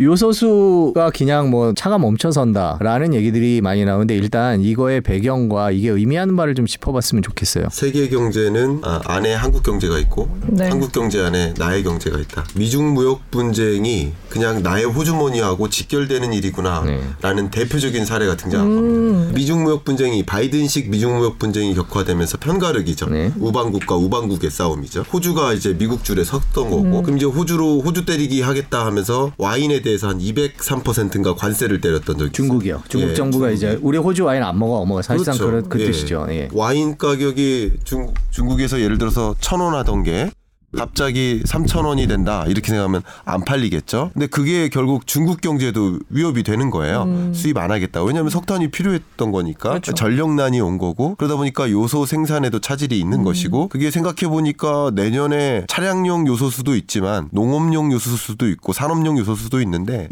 요소수가 그냥 뭐 차가 멈춰선다라는 얘기들이 많이 나오는데 일단 이거의 배경과 이게 의미하는 바를 좀 짚어봤으면 좋겠어요. 세계 경제는 아, 안에 한국 경제가 있고 네. 한국 경제 안에 나의 경제가 있다. 미중 무역 분쟁이 그냥 나의 호주머니하고 직결되는 일이구나라는 대표적인 사례가 등장한 겁니다. 미중 무역 분쟁이 바이든식 미중 무역 분쟁이 격화되면서 편가르기죠. 네. 우방국과 우방국의 싸움이죠. 호주가 이제 미국 줄에 섰던 거고 그럼 이제 호주로 호주 때리기 하겠다 하면서 와인에 대해서 한 203%인가 관세를 때렸던 적이 중국이요. 중국 예, 정부가 이제 우리 호주 와인 안 먹어 어머 사실상 그렇죠. 그런 그 예. 뜻이죠. 예. 와인 가격이 중, 중국에서 예를 들어서 천 원 하던 게 갑자기 3천 원이 된다 이렇게 생각하면 안 팔리겠죠. 근데 그게 결국 중국 경제도 위협이 되는 거예요. 수입 안 하겠다. 왜냐하면 석탄이 필요했던 거니까 그렇죠. 전력난이 온 거고 그러다 보니까 요소 생산에도 차질이 있는 것이고 그게 생각해 보니까 내년에 차량용 요소수도 있지만 농업용 요소수도 있고 산업용 요소수도 있는데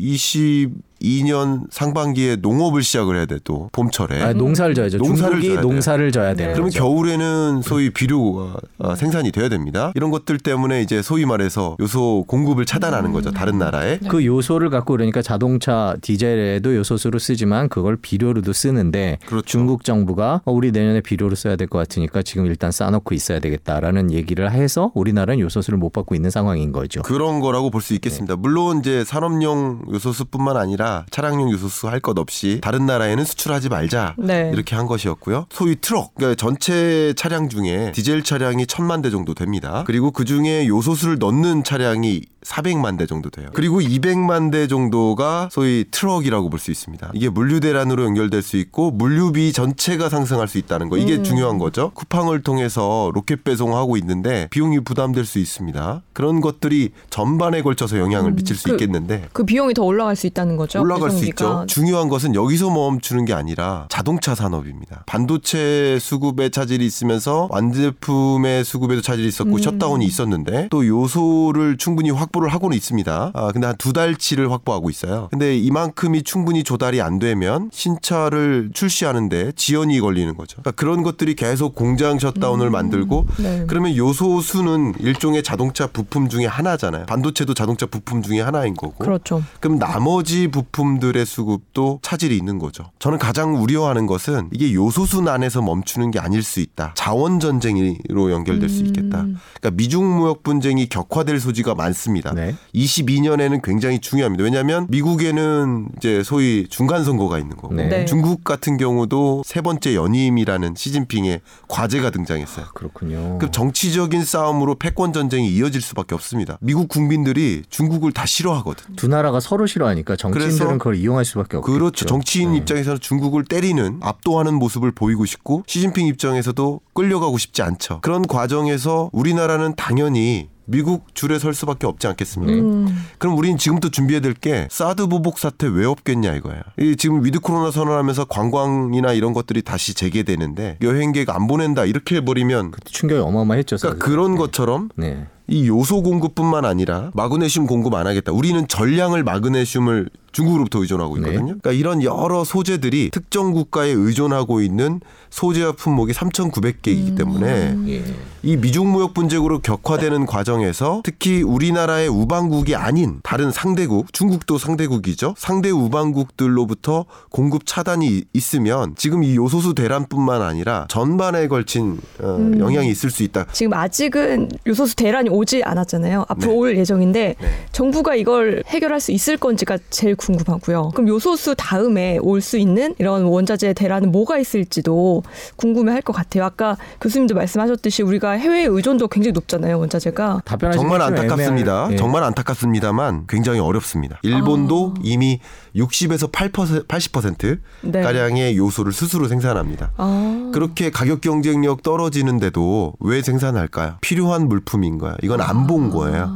22년 상반기에 농업을 시작을 해야 돼 또 봄철에. 아, 농사를 져야죠. 농사를 중국이 져야. 농사를 져야 돼요. 그러면 겨울에는 소위 비료가 어, 생산이 돼야 됩니다. 이런 것들 때문에 이제 소위 말해서 요소 공급을 차단하는 거죠. 다른 나라에. 그 요소를 갖고 그러니까 자동차 디젤에도 요소수로 쓰지만 그걸 비료로도 쓰는데 그렇죠. 중국 정부가 어, 우리 내년에 비료로 써야 될 것 같으니까 지금 일단 싸놓고 있어야 되겠다라는 얘기를 해서 우리나라는 요소수를 못 받고 있는 상황인 거죠. 그런 거라고 볼 수 있겠습니다. 물론 이제 산업용 요소수뿐만 아니라 차량용 요소수 할 것 없이 다른 나라에는 수출하지 말자 네. 이렇게 한 것이었고요. 소위 트럭 그러니까 전체 차량 중에 디젤 차량이 천만 대 정도 됩니다. 그리고 그 중에 요소수를 넣는 차량이 400만 대 정도 돼요. 그리고 200만 대 정도가 소위 트럭이라고 볼 수 있습니다. 이게 물류 대란으로 연결될 수 있고 물류비 전체가 상승할 수 있다는 거 이게 중요한 거죠. 쿠팡을 통해서 로켓 배송하고 있는데 비용이 부담될 수 있습니다. 그런 것들이 전반에 걸쳐서 영향을 미칠 수 그- 있겠는데 그 비용이 더 올라갈 수 있다는 거죠. 올라갈 수 배송비가. 있죠. 중요한 것은 여기서 멈추는 게 아니라 자동차 산업입니다. 반도체 수급에 차질이 있으면서 완제품의 수급에도 차질이 있었고 셧다운이 있었는데 또 요소를 충분히 확 보를 하고는 있습니다. 아 근데 한 두 달치를 확보하고 있어요. 근데 이만큼이 충분히 조달이 안 되면 신차를 출시하는데 지연이 걸리는 거죠. 그러니까 그런 것들이 계속 공장 셧다운을 만들고 네. 그러면 요소수는 일종의 자동차 부품 중에 하나잖아요. 반도체도 자동차 부품 중에 하나인 거고. 그렇죠. 그럼 나머지 부품들의 수급도 차질이 있는 거죠. 저는 가장 우려하는 것은 이게 요소수 난에서 멈추는 게 아닐 수 있다. 자원 전쟁으로 연결될 수 있겠다. 그러니까 미중 무역 분쟁이 격화될 소지가 많습니다. 네. 22년에는 굉장히 중요합니다. 왜냐하면 미국에는 이제 소위 중간 선거가 있는 거고 네. 네. 중국 같은 경우도 세 번째 연임이라는 시진핑의 과제가 등장했어요. 그렇군요. 그 정치적인 싸움으로 패권 전쟁이 이어질 수밖에 없습니다. 미국 국민들이 중국을 다 싫어하거든. 두 나라가 서로 싫어하니까 정치인들은 그걸 이용할 수밖에 없겠죠. 그렇죠. 정치인 네. 입장에서는 중국을 때리는 압도하는 모습을 보이고 싶고 시진핑 입장에서도 끌려가고 싶지 않죠. 그런 과정에서 우리나라는 당연히 미국 줄에 설 수밖에 없지 않겠습니까? 음. 그럼 우리는 지금부터 준비해야 될 게 사드 보복 사태 왜 없겠냐 이거야. 이 지금 위드 코로나 선언하면서 관광이나 이런 것들이 다시 재개되는데 여행객 안 보낸다 이렇게 해버리면 충격이 어마어마했죠. 그러니까. 그런 것처럼 네. 이 요소 공급뿐만 아니라 마그네슘 공급 안 하겠다. 우리는 전량을 마그네슘을 중국으로부터 의존하고 네. 있거든요. 그러니까 이런 여러 소재들이 특정 국가에 의존하고 있는 소재와 품목이 3,900개이기 때문에 예. 이 미중 무역 분쟁으로 격화되는 과정에서 특히 우리나라의 우방국이 아닌 다른 상대국, 중국도 상대국이죠. 상대 우방국들로부터 공급 차단이 있으면 지금 이 요소수 대란뿐만 아니라 전반에 걸친 어, 음. 영향이 있을 수 있다. 지금 아직은 요소수 대란이 오지 않았잖아요. 앞으로 네. 올 예정인데 네. 정부가 이걸 해결할 수 있을 건지가 제일 궁금하고요. 그럼 요소수 다음에 올 수 있는 이런 원자재 대란은 뭐가 있을지도 궁금해할 것 같아요. 아까 교수님도 말씀하셨듯이 우리가 해외 의존도 굉장히 높잖아요. 원자재가. 정말 좀 안타깝습니다. 예. 정말 안타깝습니다만 굉장히 어렵습니다. 일본도 이미 60에서 8% 80% 네. 가량의 요소를 스스로 생산합니다. 아. 그렇게 가격 경쟁력 떨어지는데도 왜 생산할까요? 필요한 물품인 거야. 이건 안 본 거예요.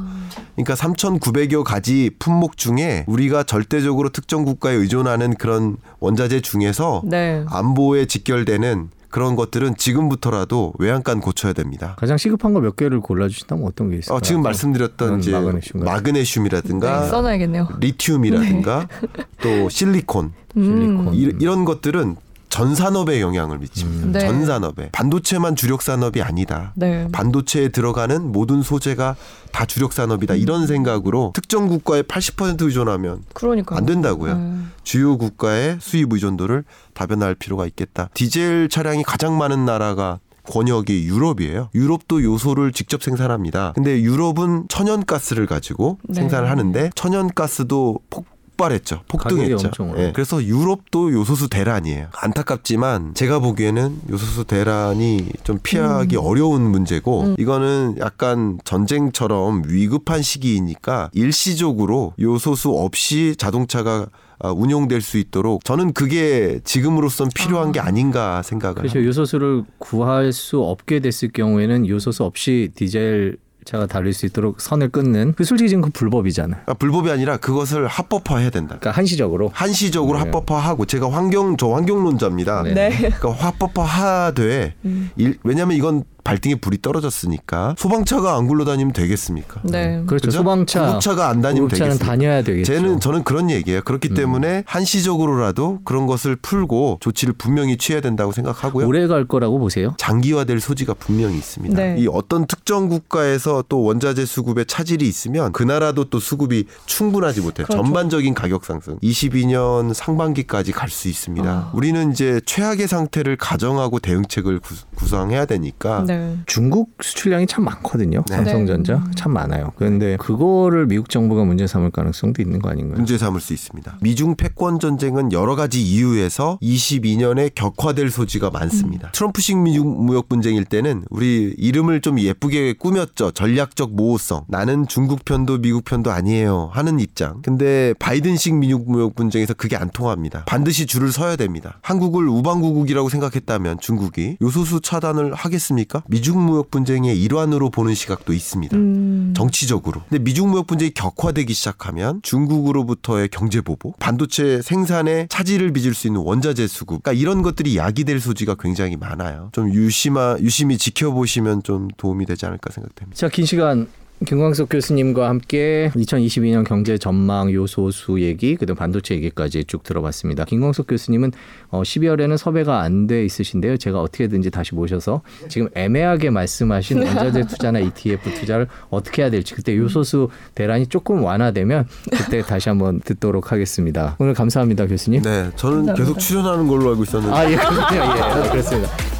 그러니까 3,900여 가지 품목 중에 우리가 절대적으로 특정 국가에 의존하는 그런 원자재 중에서 네. 안보에 직결되는 그런 것들은 지금부터라도 외양간 고쳐야 됩니다. 가장 시급한 거 몇 개를 골라주신다면 어떤 게 있을까요? 어, 지금 말씀드렸던 이제 마그네슘 마그네슘이라든가 네, 써놔야겠네요. 리튬이라든가 또 실리콘 음. 실리콘. 이, 이런 것들은 전 산업에 영향을 미칩니다. 음. 네. 전 산업에 반도체만 주력 산업이 아니다. 네. 반도체에 들어가는 모든 소재가 다 주력 산업이다. 음. 이런 생각으로 특정 국가에 80% 의존하면 그러니까 안 된다고요. 음. 주요 국가의 수입 의존도를 다변화할 필요가 있겠다. 디젤 차량이 가장 많은 나라가 권역이 유럽이에요. 유럽도 요소를 직접 생산합니다. 근데 유럽은 천연가스를 가지고 네. 생산을 하는데 천연가스도 폭 발했죠. 가격이 폭등했죠. 예. 그래서 유럽도 요소수 대란이에요. 안타깝지만 제가 보기에는 요소수 대란이 좀 피하기 어려운 문제고 이거는 약간 전쟁처럼 위급한 시기이니까 일시적으로 요소수 없이 자동차가 아, 운용될 수 있도록 저는 그게 지금으로선 필요한 게 아닌가 생각을 그렇죠. 합니다. 요소수를 구할 수 없게 됐을 경우에는 요소수 없이 디젤 차가 달릴 수 있도록 선을 끊는 그 솔직히 지금 그 불법이잖아요. 아, 불법이 아니라 그것을 합법화해야 된다. 그러니까 한시적으로 한시적으로 네. 합법화하고 제가 환경 저 환경론자입니다. 네. 네. 그러니까 합법화하되 일- 왜냐하면 이건 발등에 불이 떨어졌으니까 소방차가 안 굴러다니면 되겠습니까? 네. 그렇죠. 그죠? 소방차, 구급차가 안 다니면 되겠습니까? 다녀야 되겠죠. 쟤는 저는 그런 얘기예요. 그렇기 때문에 한시적으로라도 그런 것을 풀고 조치를 분명히 취해야 된다고 생각하고요. 오래 갈 거라고 보세요. 장기화될 소지가 분명히 있습니다. 네. 이 어떤 특정 국가에서 또 원자재 수급에 차질이 있으면 그 나라도 또 수급이 충분하지 못해요. 그렇죠. 전반적인 가격 상승. 22년 상반기까지 갈 수 있습니다. 아. 우리는 이제 최악의 상태를 가정하고 대응책을 구, 구성해야 되니까 네. 중국 수출량이 참 많거든요. 네. 삼성전자 참 많아요. 그런데 그거를 미국 정부가 문제 삼을 가능성도 있는 거 아닌가요? 문제 삼을 수 있습니다. 미중 패권 전쟁은 여러 가지 이유에서 22년에 격화될 소지가 많습니다. 트럼프식 미중 무역 분쟁일 때는 우리 이름을 좀 예쁘게 꾸몄죠. 전략적 모호성. 나는 중국 편도 미국 편도 아니에요. 하는 입장. 근데 바이든식 미중 무역 분쟁에서 그게 안 통합니다. 반드시 줄을 서야 됩니다. 한국을 우방국국이라고 생각했다면 중국이 요소수 차단을 하겠습니까? 미중 무역 분쟁의 일환으로 보는 시각도 있습니다. 음. 정치적으로. 근데 미중 무역 분쟁이 격화되기 시작하면 중국으로부터의 경제 보복, 반도체 생산에 차질을 빚을 수 있는 원자재 수급, 그러니까 이런 것들이 야기될 소지가 굉장히 많아요. 좀 유심하 유심히 지켜보시면 좀 도움이 되지 않을까 생각됩니다. 자, 긴 시간 김광석 교수님과 함께 2022년 경제 전망 요소수 얘기, 그다음 반도체 얘기까지 쭉 들어봤습니다. 김광석 교수님은 어, 12월에는 섭외가 안 돼 있으신데요. 제가 어떻게든지 다시 모셔서 지금 애매하게 말씀하신 원자재 투자나 ETF 투자를 어떻게 해야 될지 그때 요소수 대란이 조금 완화되면 그때 다시 한번 듣도록 하겠습니다. 오늘 감사합니다, 교수님. 네, 저는 감사합니다. 계속 출연하는 걸로 알고 있었는데 아, 예, 그렇군요. 예, 그렇습니다.